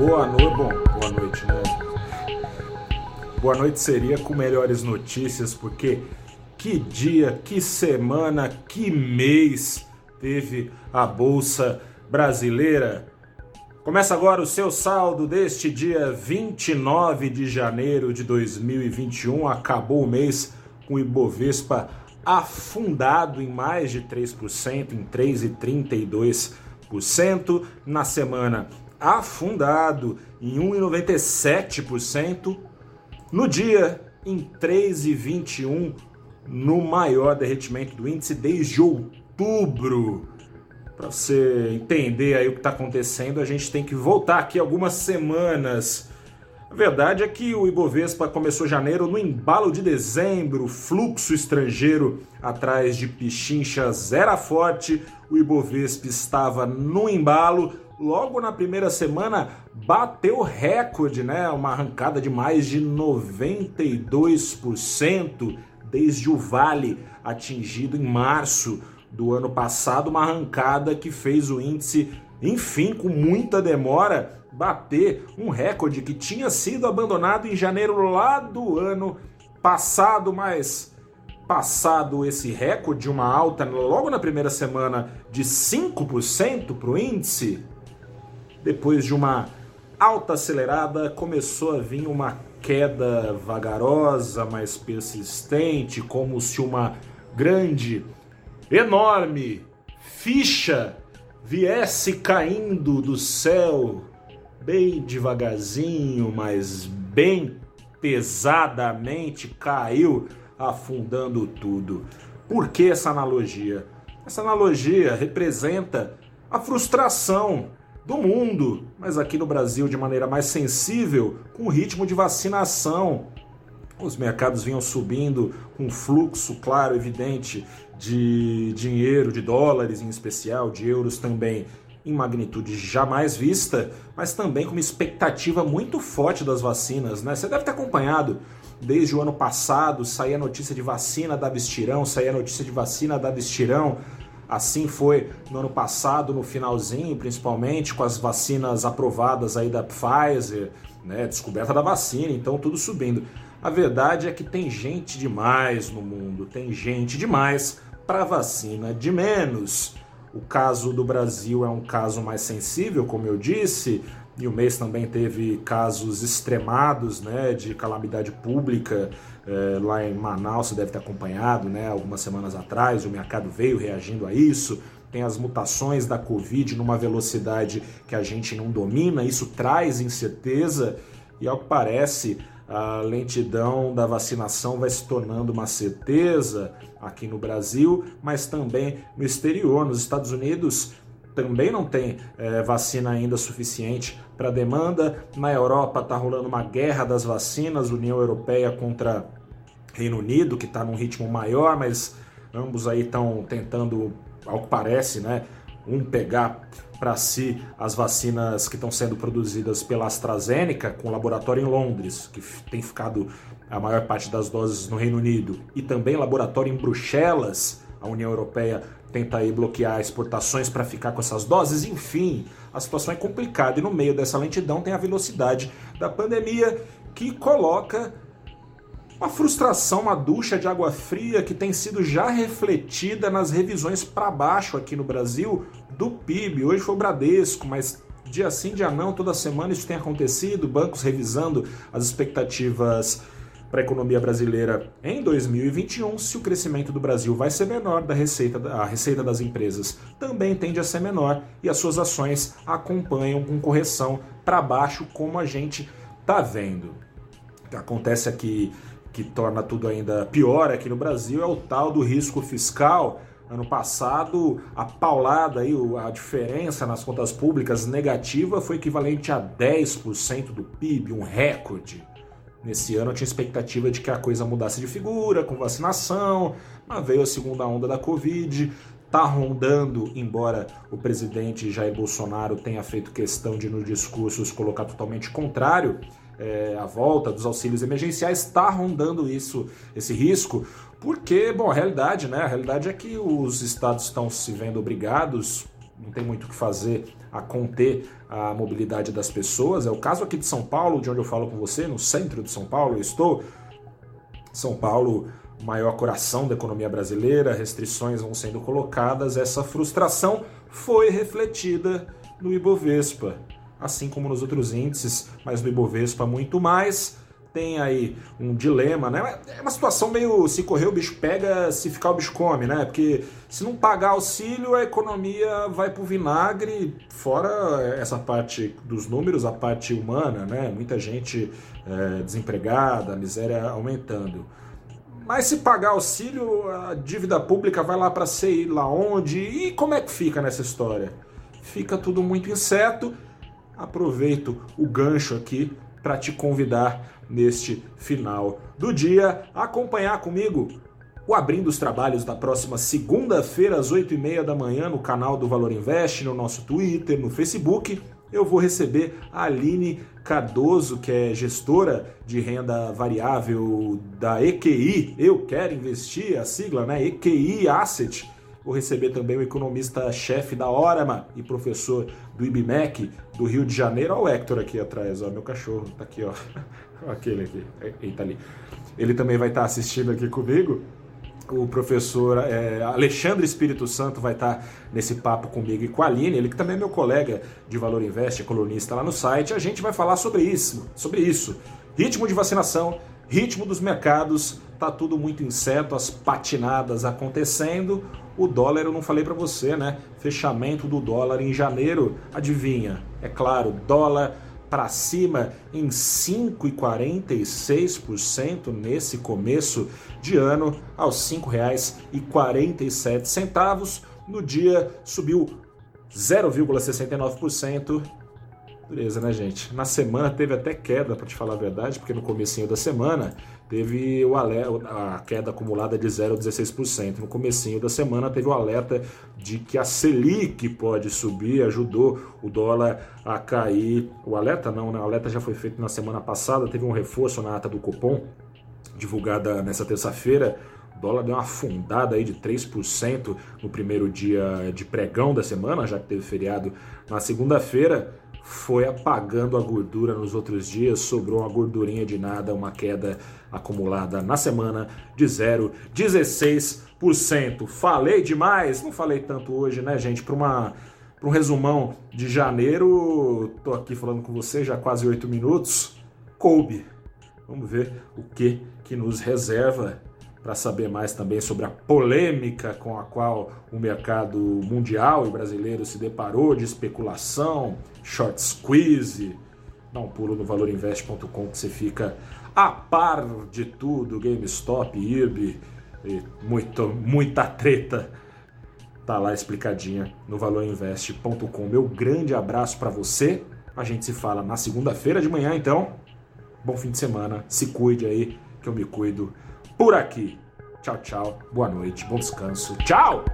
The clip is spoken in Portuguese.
boa noite. Bom, boa noite, né? Boa noite seria com melhores notícias, porque que dia, que semana, que mês teve a Bolsa Brasileira. Começa agora o seu saldo deste dia 29 de janeiro de 2021. Acabou o mês com o Ibovespa afundado em mais de 3%, em 3,32%. Na semana, afundado em 1,97%. No dia, em 3,21%, no maior derretimento do índice desde outubro. Para você entender aí o que está acontecendo, a gente tem que voltar aqui algumas semanas. A verdade é que o Ibovespa começou janeiro no embalo de dezembro, fluxo estrangeiro atrás de pichinchas era forte, o Ibovespa estava no embalo, logo na primeira semana bateu recorde, né? Uma arrancada de mais de 92% desde o vale atingido em março do ano passado, uma arrancada que fez o índice, enfim, com muita demora, bater um recorde que tinha sido abandonado em janeiro lá do ano passado, mas passado esse recorde, uma alta logo na primeira semana de 5% para o índice, depois de uma alta acelerada, começou a vir uma queda vagarosa, mas persistente, como se uma grande, enorme ficha viesse caindo do céu, bem devagarzinho, mas bem pesadamente caiu, afundando tudo. Por que essa analogia? Essa analogia representa a frustração do mundo, mas aqui no Brasil de maneira mais sensível, com o ritmo de vacinação. Os mercados vinham subindo com fluxo claro, evidente, de dinheiro, de dólares em especial, de euros também, em magnitude jamais vista, mas também com uma expectativa muito forte das vacinas. Né? Você deve ter acompanhado desde o ano passado, saía notícia de vacina da estirão, saía notícia de vacina da estirão, Assim foi no ano passado, no finalzinho, principalmente com as vacinas aprovadas aí da Pfizer, né, descoberta da vacina, então tudo subindo. A verdade é que tem gente demais no mundo, tem gente demais para vacina de menos. O caso do Brasil é um caso mais sensível, como eu disse, e o mês também teve casos extremados né, de calamidade pública é, lá em Manaus, você deve ter acompanhado né, algumas semanas atrás, o mercado veio reagindo a isso. Tem as mutações da Covid numa velocidade que a gente não domina, isso traz incerteza e, ao que parece, a lentidão da vacinação vai se tornando uma certeza aqui no Brasil, mas também no exterior. Nos Estados Unidos, também não tem é, vacina ainda suficiente para demanda. Na Europa está rolando uma guerra das vacinas, União Europeia contra Reino Unido, que está num ritmo maior, mas ambos aí estão tentando, ao que parece, né, um pegar para si as vacinas que estão sendo produzidas pela AstraZeneca, com laboratório em Londres, que tem ficado a maior parte das doses no Reino Unido, e também laboratório em Bruxelas, a União Europeia tenta aí bloquear exportações para ficar com essas doses, enfim, a situação é complicada e no meio dessa lentidão tem a velocidade da pandemia que coloca uma frustração, uma ducha de água fria que tem sido já refletida nas revisões para baixo aqui no Brasil do PIB. Hoje foi o Bradesco, mas dia sim, dia não, toda semana isso tem acontecido, bancos revisando as expectativas para a economia brasileira em 2021, se o crescimento do Brasil vai ser menor, da receita, a receita das empresas também tende a ser menor e as suas ações acompanham com correção para baixo, como a gente está vendo. Acontece aqui que torna tudo ainda pior aqui no Brasil é o tal do risco fiscal. Ano passado, a paulada aí, a diferença nas contas públicas negativa foi equivalente a 10% do PIB, um recorde. Nesse ano eu tinha expectativa de que a coisa mudasse de figura, com vacinação, mas veio a segunda onda da Covid, tá rondando, embora o presidente Jair Bolsonaro tenha feito questão de nos discursos colocar totalmente contrário, é, a volta dos auxílios emergenciais está rondando isso, esse risco, porque, bom, a realidade, né? A realidade é que os estados estão se vendo obrigados não tem muito o que fazer a conter a mobilidade das pessoas. É o caso aqui de São Paulo, de onde eu falo com você, no centro de São Paulo, eu estou. São Paulo, maior coração da economia brasileira, restrições vão sendo colocadas, essa frustração foi refletida no Ibovespa, assim como nos outros índices, mas no Ibovespa muito mais tem aí um dilema, né? É uma situação meio se correr o bicho pega, se ficar o bicho come, né? Porque se não pagar auxílio, a economia vai pro vinagre, fora essa parte dos números, a parte humana, né? Muita gente é, desempregada, a miséria aumentando. Mas se pagar auxílio, a dívida pública vai lá para sei lá onde, e como é que fica nessa história? Fica tudo muito incerto. Aproveito o gancho aqui para te convidar neste final do dia a acompanhar comigo o Abrindo os Trabalhos da próxima segunda-feira às 8h30 da manhã no canal do Valor Invest, no nosso Twitter, no Facebook. Eu vou receber a Aline Cardoso, que é gestora de renda variável da EQI. Eu quero investir, a sigla, né? EQI Asset Vou receber também o economista-chefe da Orama e professor do IBMEC do Rio de Janeiro. Olha o Hector aqui atrás, ó, meu cachorro tá aqui, ó. Aquele aqui, ele tá ali. Ele também vai estar assistindo aqui comigo. O professor é, Alexandre Espírito Santo vai estar nesse papo comigo e com a Aline, ele que também é meu colega de Valor Invest, é colunista lá no site. A gente vai falar sobre isso, sobre isso. Ritmo de vacinação, ritmo dos mercados, tá tudo muito incerto, as patinadas acontecendo. O dólar, eu não falei para você, né? Fechamento do dólar em janeiro, adivinha? É claro, dólar para cima em 5,46% nesse começo de ano, aos R$ 5,47. No dia subiu 0,69%. Beleza, né, gente? Na semana teve até queda, para te falar a verdade, porque no comecinho da semana teve o alerta, a queda acumulada de 0,16%. No comecinho da semana teve o alerta de que a Selic pode subir, ajudou o dólar a cair. O alerta não, né? O alerta já foi feito na semana passada, teve um reforço na ata do cupom, divulgada nessa terça-feira. O dólar deu uma afundada aí de 3% no primeiro dia de pregão da semana, já que teve feriado na segunda-feira foi apagando a gordura nos outros dias, sobrou uma gordurinha de nada, uma queda acumulada na semana de 0,16%. Falei demais? Não falei tanto hoje, né, gente? Para uma para um resumão de janeiro, tô aqui falando com você já quase oito minutos. Coube. Vamos ver o que que nos reserva para saber mais também sobre a polêmica com a qual o mercado mundial e brasileiro se deparou de especulação, short squeeze. Dá um pulo no valorinvest.com que você fica a par de tudo, GameStop, IRB e muito, muita treta. Tá lá explicadinha no valorinvest.com. Meu grande abraço para você. A gente se fala na segunda-feira de manhã, então. Bom fim de semana. Se cuide aí, que eu me cuido por aqui. Tchau, tchau. Boa noite, bom descanso. Tchau!